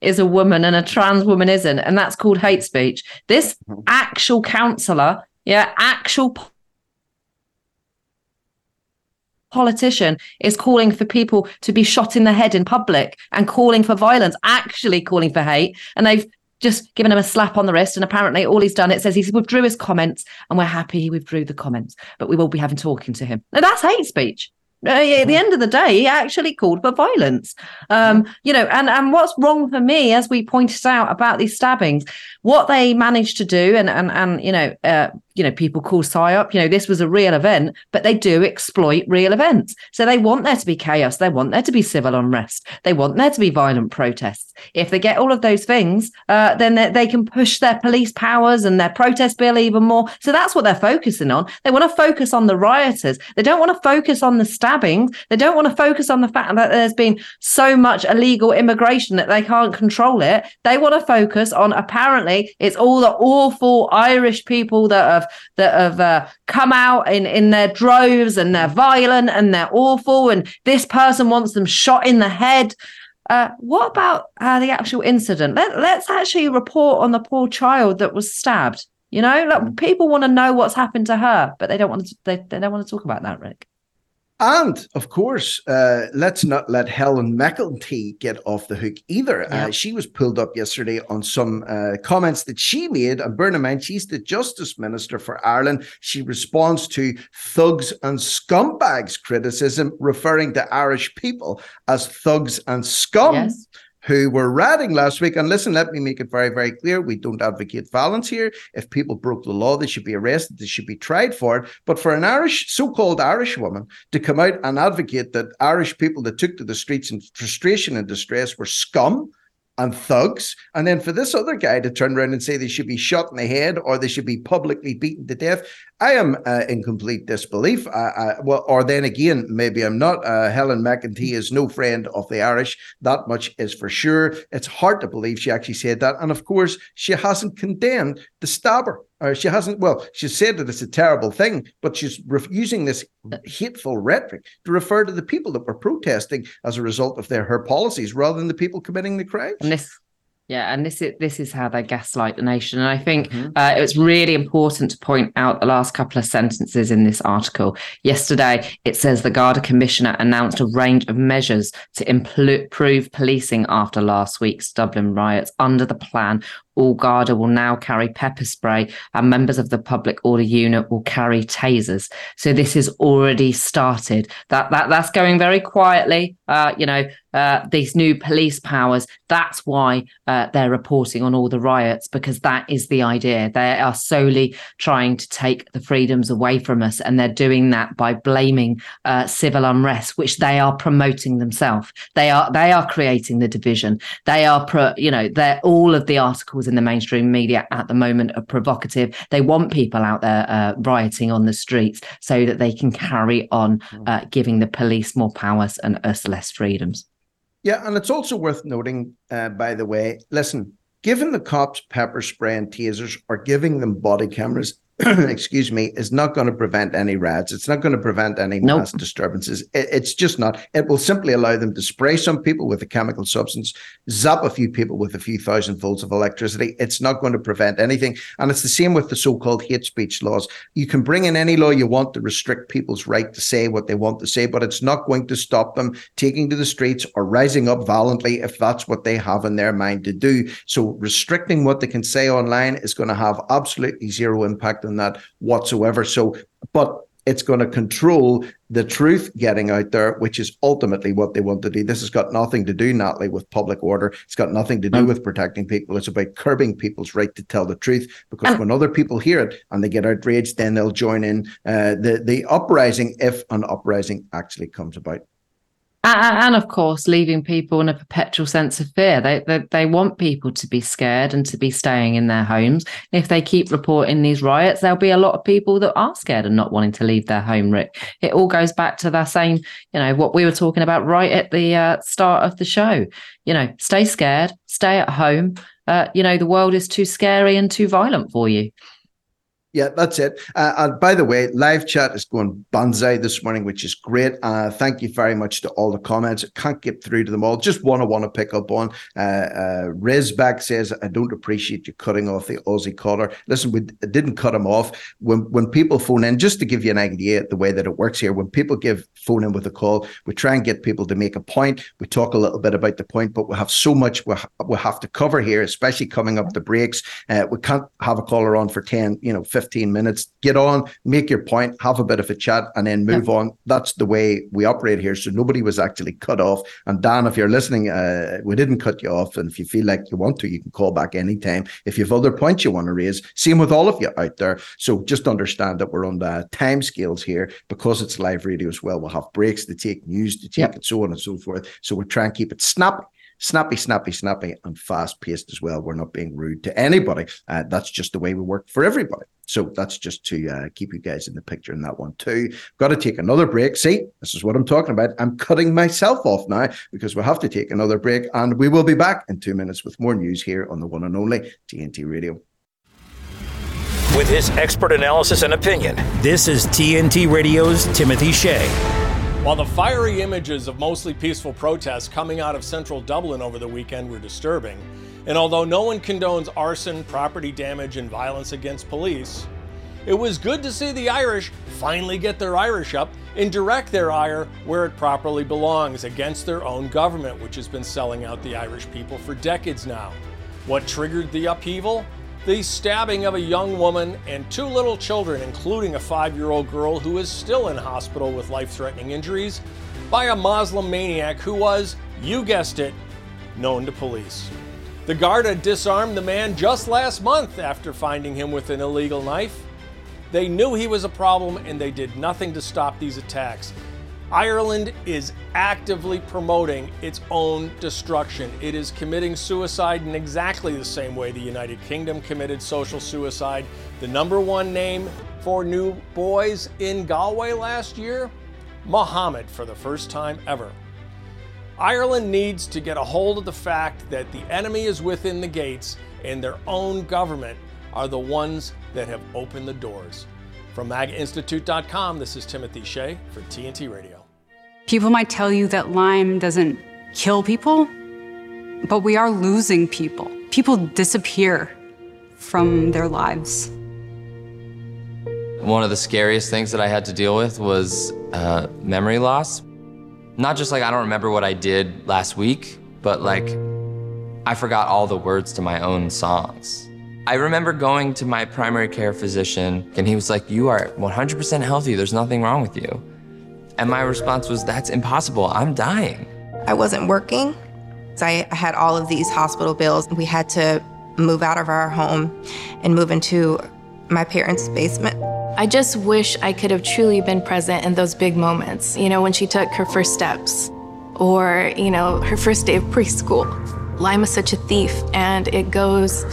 is a woman and a trans woman isn't and that's called hate speech this mm-hmm. actual counselor yeah actual politician is calling for people to be shot in the head in public and calling for violence, actually calling for hate. And they've just given him a slap on the wrist. And apparently, all he's done, it says he withdrew his comments, and we're happy he withdrew the comments, but we will be having talking to him. Now, that's hate speech. Uh, at the end of the day, he actually called for violence. Um, you know, and and what's wrong for me, as we pointed out about these stabbings, what they managed to do, and and and you know, uh, you know, people call psyop. You know, this was a real event, but they do exploit real events. So they want there to be chaos. They want there to be civil unrest. They want there to be violent protests. If they get all of those things, uh, then they, they can push their police powers and their protest bill even more. So that's what they're focusing on. They want to focus on the rioters. They don't want to focus on the stabbings. They don't want to focus on the fact that there's been so much illegal immigration that they can't control it. They want to focus on apparently it's all the awful Irish people that have that have uh, come out in in their droves and they're violent and they're awful and this person wants them shot in the head. Uh, what about uh, the actual incident? Let, let's actually report on the poor child that was stabbed. You know, like people want to know what's happened to her, but they don't want to. They, they don't want to talk about that, Rick. And of course, uh, let's not let Helen McEntee get off the hook either. Uh, she was pulled up yesterday on some uh, comments that she made. And bear in mind, she's the Justice Minister for Ireland. She responds to thugs and scumbags criticism, referring to Irish people as thugs and scum. Yes who were ratting last week. And listen, let me make it very, very clear. We don't advocate violence here. If people broke the law, they should be arrested, they should be tried for it. But for an Irish, so called Irish woman to come out and advocate that Irish people that took to the streets in frustration and distress were scum and thugs. And then for this other guy to turn around and say they should be shot in the head or they should be publicly beaten to death, I am uh, in complete disbelief. well, or then again, maybe I'm not. Uh, Helen McEntee is no friend of the Irish. That much is for sure. It's hard to believe she actually said that. And of course, she hasn't condemned the stabber. Uh, she hasn't, well, she said that it's a terrible thing, but she's re- using this hateful rhetoric to refer to the people that were protesting as a result of their her policies rather than the people committing the crimes. And this yeah, and this is this is how they gaslight the nation. And I think mm-hmm. uh, it's really important to point out the last couple of sentences in this article. Yesterday, it says the Garda Commissioner announced a range of measures to improve policing after last week's Dublin riots. Under the plan, all Garda will now carry pepper spray, and members of the public order unit will carry tasers. So this is already started. That that that's going very quietly. Uh, you know, uh, these new police powers. That's why uh, they're reporting on all the riots because that is the idea. They are solely trying to take the freedoms away from us, and they're doing that by blaming uh, civil unrest, which they are promoting themselves. They are they are creating the division. They are, pro, you know, they're all of the articles articles in the mainstream media at the moment are provocative. They want people out there uh, rioting on the streets so that they can carry on mm. uh, giving the police more powers and us less freedoms. Yeah, and it's also worth noting, uh, by the way, listen, giving the cops pepper spray and tasers or giving them body cameras excuse me, is not going to prevent any riots. It's not going to prevent any nope. mass disturbances. It, it's just not. It will simply allow them to spray some people with a chemical substance, zap a few people with a few thousand volts of electricity. It's not going to prevent anything. And it's the same with the so-called hate speech laws. You can bring in any law you want to restrict people's right to say what they want to say, but it's not going to stop them taking to the streets or rising up violently if that's what they have in their mind to do. So restricting what they can say online is going to have absolutely zero impact that whatsoever. So, but it's going to control the truth getting out there, which is ultimately what they want to do. This has got nothing to do, Natalie, with public order. It's got nothing to do with protecting people. It's about curbing people's right to tell the truth. Because when other people hear it and they get outraged, then they'll join in uh, the the uprising if an uprising actually comes about and of course leaving people in a perpetual sense of fear. They, they, they want people to be scared and to be staying in their homes. If they keep reporting these riots there'll be a lot of people that are scared and not wanting to leave their home rick. It all goes back to that same you know what we were talking about right at the uh, start of the show. You know stay scared stay at home. Uh, you know the world is too scary and too violent for you yeah, that's it. Uh, and by the way, live chat is going banzai this morning, which is great. Uh, thank you very much to all the comments. I Can't get through to them all. Just one I want to pick up on. Uh, uh, Rizback says, I don't appreciate you cutting off the Aussie caller. Listen, we didn't cut him off. When when people phone in, just to give you an idea the way that it works here, when people give phone in with a call, we try and get people to make a point. We talk a little bit about the point, but we have so much we, ha- we have to cover here, especially coming up the breaks. Uh, we can't have a caller on for 10, you know, 15 15 minutes, get on, make your point, have a bit of a chat, and then move yeah. on. That's the way we operate here. So nobody was actually cut off. And Dan, if you're listening, uh, we didn't cut you off. And if you feel like you want to, you can call back anytime. If you have other points you want to raise, same with all of you out there. So just understand that we're on the time scales here because it's live radio as well. We'll have breaks to take, news to take, yeah. and so on and so forth. So we try and keep it snappy snappy, snappy, snappy, and fast paced as well. We're not being rude to anybody. Uh, that's just the way we work for everybody. So that's just to uh, keep you guys in the picture in that one too. Got to take another break. See, this is what I'm talking about. I'm cutting myself off now because we'll have to take another break, and we will be back in two minutes with more news here on the one and only TNT Radio. With his expert analysis and opinion, this is TNT Radio's Timothy Shea. While the fiery images of mostly peaceful protests coming out of central Dublin over the weekend were disturbing, and although no one condones arson, property damage, and violence against police, it was good to see the Irish finally get their Irish up and direct their ire where it properly belongs against their own government, which has been selling out the Irish people for decades now. What triggered the upheaval? The stabbing of a young woman and two little children, including a five year old girl who is still in hospital with life threatening injuries, by a Muslim maniac who was, you guessed it, known to police. The Garda disarmed the man just last month after finding him with an illegal knife. They knew he was a problem and they did nothing to stop these attacks. Ireland is actively promoting its own destruction. It is committing suicide in exactly the same way the United Kingdom committed social suicide. The number one name for new boys in Galway last year? Muhammad for the first time ever. Ireland needs to get a hold of the fact that the enemy is within the gates and their own government are the ones that have opened the doors. From MAGAInstitute.com, this is Timothy Shea for TNT Radio. People might tell you that Lyme doesn't kill people, but we are losing people. People disappear from their lives. One of the scariest things that I had to deal with was uh, memory loss. Not just like I don't remember what I did last week, but like I forgot all the words to my own songs. I remember going to my primary care physician and he was like, You are 100% healthy. There's nothing wrong with you. And my response was, That's impossible. I'm dying. I wasn't working. So I had all of these hospital bills. We had to move out of our home and move into my parents' basement. I just wish I could have truly been present in those big moments, you know, when she took her first steps or, you know, her first day of preschool. Lyme is such a thief and it goes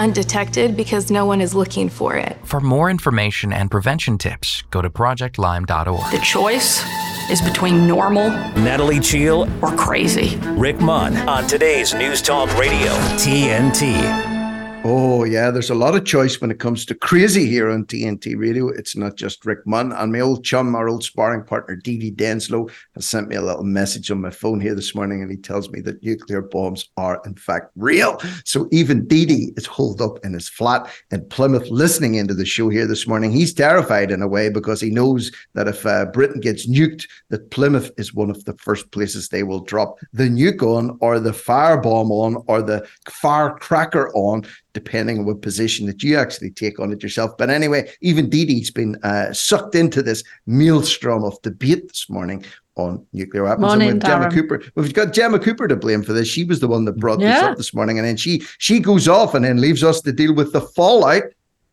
undetected because no one is looking for it. For more information and prevention tips, go to projectlyme.org. The choice is between normal, Natalie Cheale, or crazy. Rick Munn on today's News Talk Radio, TNT. Oh, yeah, there's a lot of choice when it comes to crazy here on TNT Radio. It's not just Rick Munn. And my old chum, our old sparring partner, Dee Denslow, has sent me a little message on my phone here this morning, and he tells me that nuclear bombs are, in fact, real. So even Dee is holed up in his flat in Plymouth listening into the show here this morning. He's terrified in a way because he knows that if uh, Britain gets nuked, that Plymouth is one of the first places they will drop the nuke on, or the firebomb on, or the firecracker on depending on what position that you actually take on it yourself. But anyway, even Dee's been uh, sucked into this maelstrom of debate this morning on nuclear weapons. Morning, and with Gemma Cooper, we've got Gemma Cooper to blame for this. She was the one that brought yeah. this up this morning, and then she she goes off and then leaves us to deal with the fallout.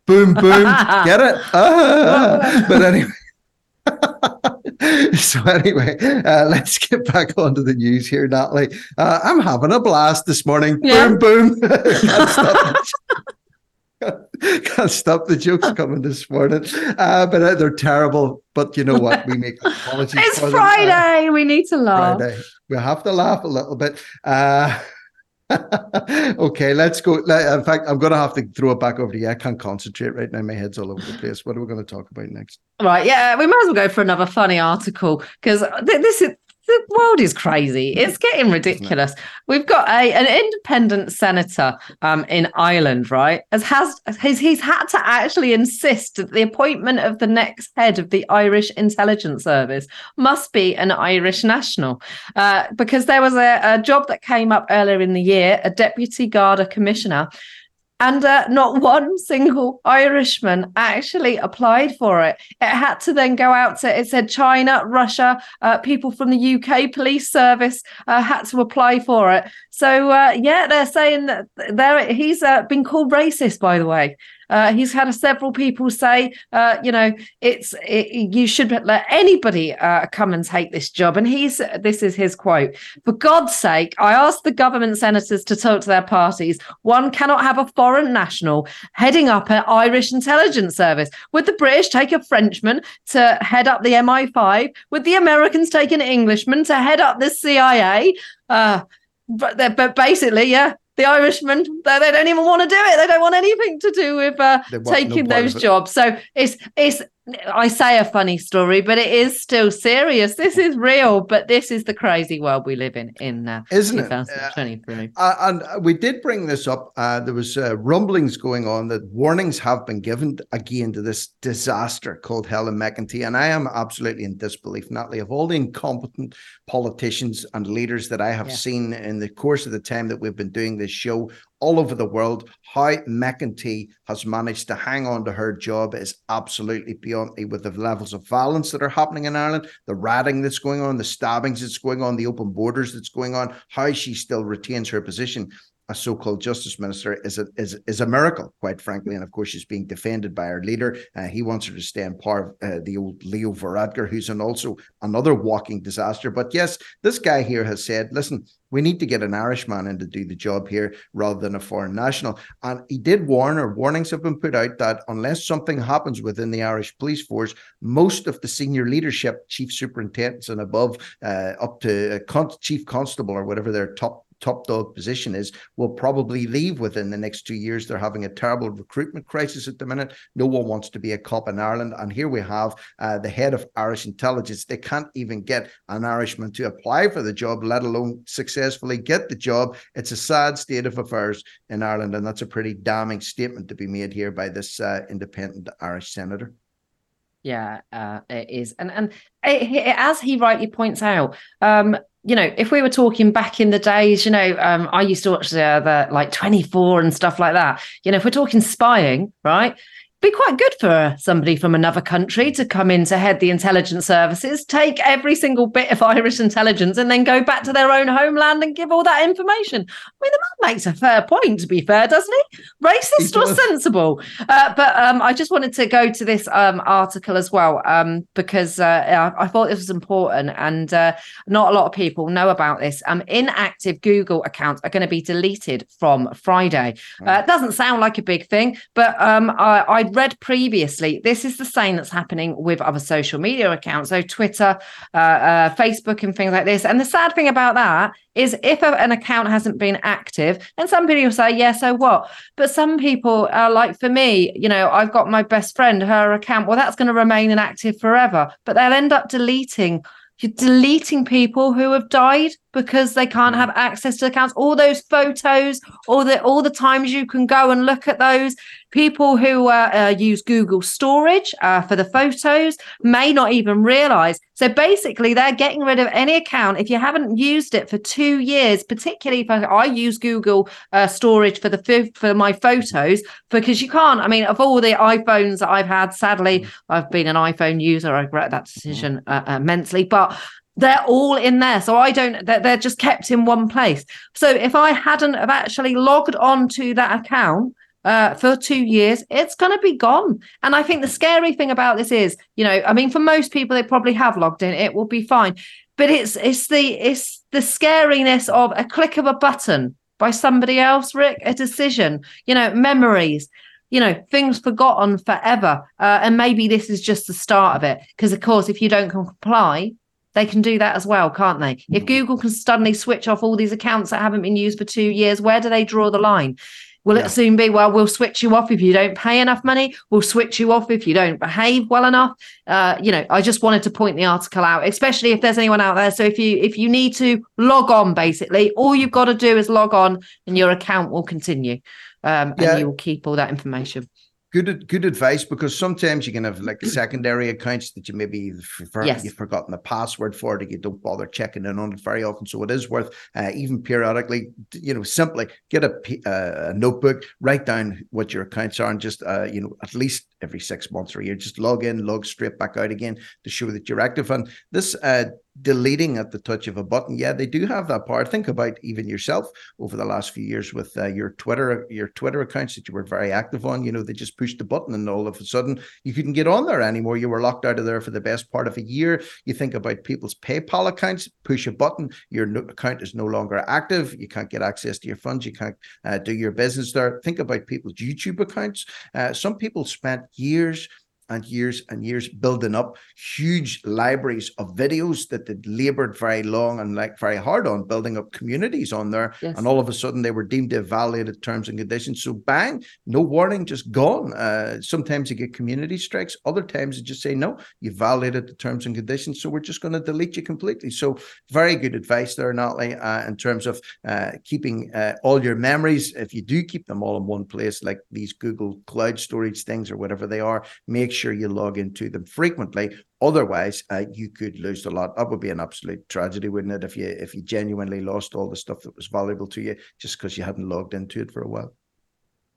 Boom, boom, get it? Ah. but anyway. so anyway, uh, let's get back onto the news here, Natalie. Uh, I'm having a blast this morning. Yeah. Boom, boom. can't, stop can't stop the jokes coming this morning, uh, but uh, they're terrible. But you know what? We make apologies. It's Friday. we need to laugh. Friday. We have to laugh a little bit. Okay, let's go. In fact, I'm going to have to throw it back over to you. I can't concentrate right now. My head's all over the place. What are we going to talk about next? Right. Yeah, we might as well go for another funny article because th- this is the world is crazy. It's getting ridiculous. We've got a an independent senator um, in Ireland, right? As has he's, he's had to actually insist that the appointment of the next head of the Irish intelligence service must be an Irish national, uh, because there was a, a job that came up earlier in the year, a deputy Garda commissioner and uh, not one single Irishman actually applied for it. It had to then go out to, it said China, Russia, uh, people from the UK police service uh, had to apply for it. So, uh, yeah, they're saying that there he's uh, been called racist, by the way. Uh, he's had several people say, uh, you know, it's it, you should let anybody uh, come and take this job. And he's this is his quote: "For God's sake, I ask the government senators to talk to their parties. One cannot have a foreign national heading up an Irish intelligence service. Would the British take a Frenchman to head up the MI5? Would the Americans take an Englishman to head up the CIA?" Uh, but but basically, yeah, the Irishmen they, they don't even want to do it. They don't want anything to do with uh, taking those jobs. So it's it's I say a funny story, but it is still serious. This is real, but this is the crazy world we live in in uh, isn't 2023. it? Uh, and we did bring this up. Uh, there was uh, rumblings going on that warnings have been given again to this disaster called Helen McEntee, and I am absolutely in disbelief. Natalie, of all the incompetent politicians and leaders that I have yeah. seen in the course of the time that we've been doing this show, all over the world. How McEntee has managed to hang on to her job is absolutely beyond me with the levels of violence that are happening in Ireland, the ratting that's going on, the stabbings that's going on, the open borders that's going on, how she still retains her position a so-called justice minister is a is, is a miracle, quite frankly. And of course, she's being defended by her leader. Uh, he wants her to stay in power. Uh, the old Leo Varadkar, who's an also another walking disaster. But yes, this guy here has said, "Listen, we need to get an Irishman in to do the job here rather than a foreign national." And he did warn, or warnings have been put out that unless something happens within the Irish police force, most of the senior leadership, chief superintendents and above, uh, up to con- chief constable or whatever their top top dog position is will probably leave within the next two years. They're having a terrible recruitment crisis at the minute. No one wants to be a cop in Ireland. And here we have uh, the head of Irish intelligence. They can't even get an Irishman to apply for the job, let alone successfully get the job. It's a sad state of affairs in Ireland. And that's a pretty damning statement to be made here by this uh, independent Irish senator. Yeah, uh, it is, and and it, it, as he rightly points out, um, you know, if we were talking back in the days, you know, um, I used to watch the, the like 24 and stuff like that. You know, if we're talking spying, right? Be quite good for somebody from another country to come in to head the intelligence services, take every single bit of Irish intelligence, and then go back to their own homeland and give all that information. I mean, the man makes a fair point, to be fair, doesn't he? Racist he or sensible? Uh, but um, I just wanted to go to this um, article as well um, because uh, I thought this was important, and uh, not a lot of people know about this. Um, inactive Google accounts are going to be deleted from Friday. Uh, it doesn't sound like a big thing, but um, I, I'd read previously this is the same that's happening with other social media accounts, so Twitter, uh, uh, Facebook, and things like this. And the sad thing about that is if a, an account hasn't been active, and some people say, yeah, so what? But some people are like, for me, you know, I've got my best friend, her account, well, that's going to remain inactive forever, but they'll end up deleting you're deleting people who have died because they can't have access to accounts all those photos all the all the times you can go and look at those people who uh, uh, use google storage uh, for the photos may not even realize. So basically they're getting rid of any account. If you haven't used it for two years particularly if i, I use google uh, storage for the for my photos because you can't. I mean of all the iphones that i've had sadly i've been an iphone user. I regret that decision immensely but they're all in there. So i don't they're, they're just kept in one place. So if i hadn't have actually logged on to that account uh, for two years, it's going to be gone. And I think the scary thing about this is, you know, I mean, for most people, they probably have logged in; it will be fine. But it's it's the it's the scariness of a click of a button by somebody else, Rick, a decision, you know, memories you know things forgotten forever uh, and maybe this is just the start of it because of course if you don't comply they can do that as well, can't they? If mm. Google can suddenly switch off all these accounts that haven't been used for two years, where do they draw the line? Will yeah. it soon be, well, we'll switch you off if you don't pay enough money? We'll switch you off if you don't behave well enough. Uh, you know, I just wanted to point the article out, especially if there's anyone out there. So if you if you need to log on, basically, all you've got to do is log on and your account will continue. Um, yeah. and you will keep all that information good good advice because sometimes you can have like secondary accounts that you maybe you've, yes. you've forgotten the password for that you don't bother checking in on it very often so it is worth uh, even periodically you know simply get a, uh, a, notebook write down what your accounts are and just uh, you know at least every six months or a year just log in log straight back out again to show that you're active and this uh, deleting at the touch of a button. Yeah, they do have that power. Think about even yourself over the last few years with uh, your Twitter, your Twitter accounts that you were very active on. You know, they just pushed the button, and all of a sudden you couldn't get on there anymore. You were locked out of there for the best part of a year. You think about people's PayPal accounts. Push a button, your account is no longer active. You can't get access to your funds. You can't uh, do your business there. Think about people's YouTube accounts. Uh, some people spent years and years and years building up huge libraries of videos that they'd labored very long and like very hard on building up communities on there. Yes. And all of a sudden they were deemed to have violated terms and conditions. So bang, no warning, just gone. Uh, sometimes you get community strikes. Other times you just say, no, you violated the terms and conditions. So we're just going to delete you completely. So very good advice there, Natalie, uh, in terms of uh, keeping uh, all your memories. If you do keep them all in one place, like these Google cloud storage things or whatever they are, make sure you log into them frequently. Otherwise, uh, you could lose a lot. That would be an absolute tragedy, wouldn't it? If you if you genuinely lost all the stuff that was valuable to you just because you hadn't logged into it for a while.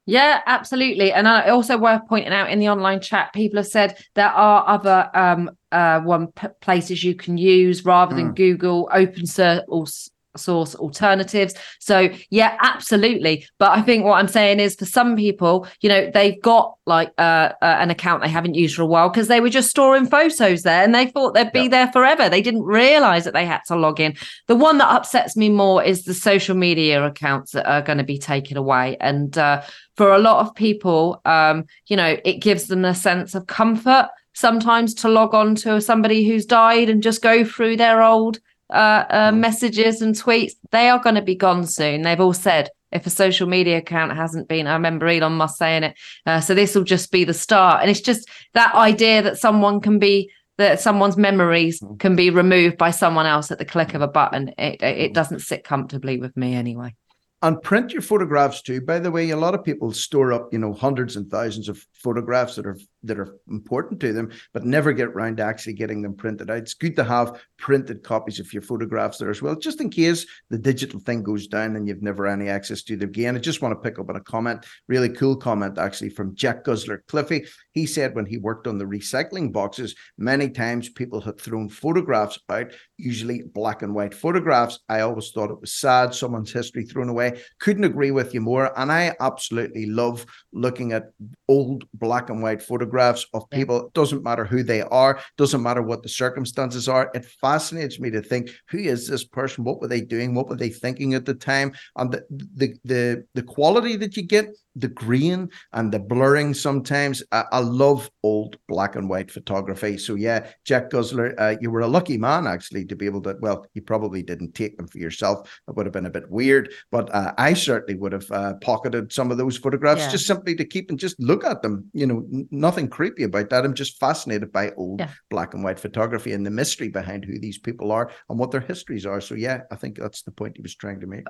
Yeah, absolutely. And I also worth pointing out in the online chat, people have said there are other um, uh, one p- places you can use rather than mm. Google, open source source alternatives. So yeah, absolutely. But I think what I'm saying is for some people, you know, they've got like uh, uh, an account they haven't used for a while because they were just storing photos there and they thought they'd be there forever. They didn't realize that they had to log in. The one that upsets me more is the social media accounts that are going to be taken away. And uh, for a lot of people, um, you know, it gives them a sense of comfort sometimes to log on to somebody who's died and just go through their old uh, uh, messages and tweets, they are going to be gone soon. They've all said if a social media account hasn't been, I remember Elon Musk saying it. Uh, so this will just be the start. And it's just that idea that someone can be, that someone's memories mm. can be removed by someone else at the click of a button. It, it mm. doesn't sit comfortably with me anyway. And print your photographs too. By the way, a lot of people store up, you know, hundreds and thousands of photographs that are that are important to them, but never get around to actually getting them printed out. It's good to have printed copies of your photographs there as well, just in case the digital thing goes down and you've never any access to them again. I just want to pick up on a comment, really cool comment actually from Jack Guzzler Cliffy. He said when he worked on the recycling boxes, many times people had thrown photographs out, usually black and white photographs. I always thought it was sad, someone's history thrown away. Couldn't agree with you more. And I absolutely love looking at old black and white photographs of people. It doesn't matter who they are, doesn't matter what the circumstances are. It fascinates me to think who is this person? What were they doing? What were they thinking at the time? And the the the, the quality that you get the green and the blurring sometimes. I, I, love old black and white photography. So yeah, Jack Guzzler, uh, you were a lucky man actually to be able to. Well, you probably didn't take them for yourself. It would have been a bit weird, but uh, I certainly would have uh, pocketed some of those photographs yeah. just simply to keep and just look at them. You know, n- nothing creepy about that. I'm just fascinated by old yeah. black and white photography and the mystery behind who these people are and what their histories are. So yeah, I think that's the point he was trying to make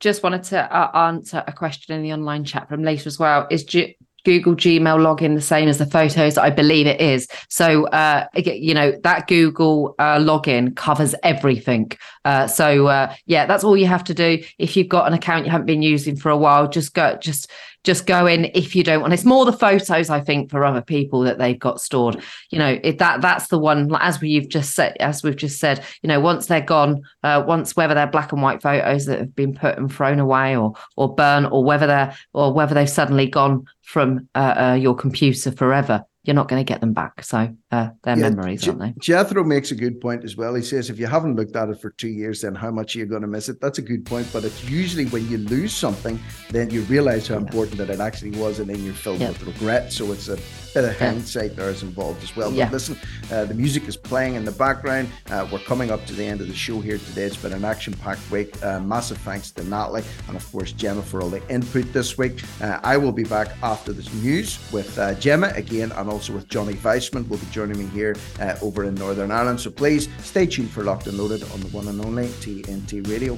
just wanted to uh, answer a question in the online chat from later as well. Is G- Google Gmail login the same as the photos? I believe it is. So, uh, you know, that Google uh, login covers everything. Uh, so, uh, yeah, that's all you have to do. If you've got an account you haven't been using for a while, just go, just just go in if you don't want. It's more the photos, I think, for other people that they've got stored. You know, it, that that's the one. As we've just said, as we've just said, you know, once they're gone, uh, once whether they're black and white photos that have been put and thrown away, or or burn, or whether they're or whether they've suddenly gone from uh, uh, your computer forever you're not going to get them back. So uh, they're yeah, memories, aren't they? Jethro makes a good point as well. He says if you haven't looked at it for two years, then how much are you going to miss it? That's a good point. But it's usually when you lose something, then you realize how yeah. important that it actually was, and then you're filled yeah. with regret. So it's a bit of hindsight there is involved as well. But listen, uh, the music is playing in the background. Uh, we're coming up to the end of the show here today. It's been an action-packed week. Uh, massive thanks to Natalie and of course Gemma for all the input this week. Uh, I will be back after this news with uh, Gemma again and also with Johnny Weissman will be joining me here uh, over in Northern Ireland. So please stay tuned for Locked and Loaded on the one and only TNT Radio.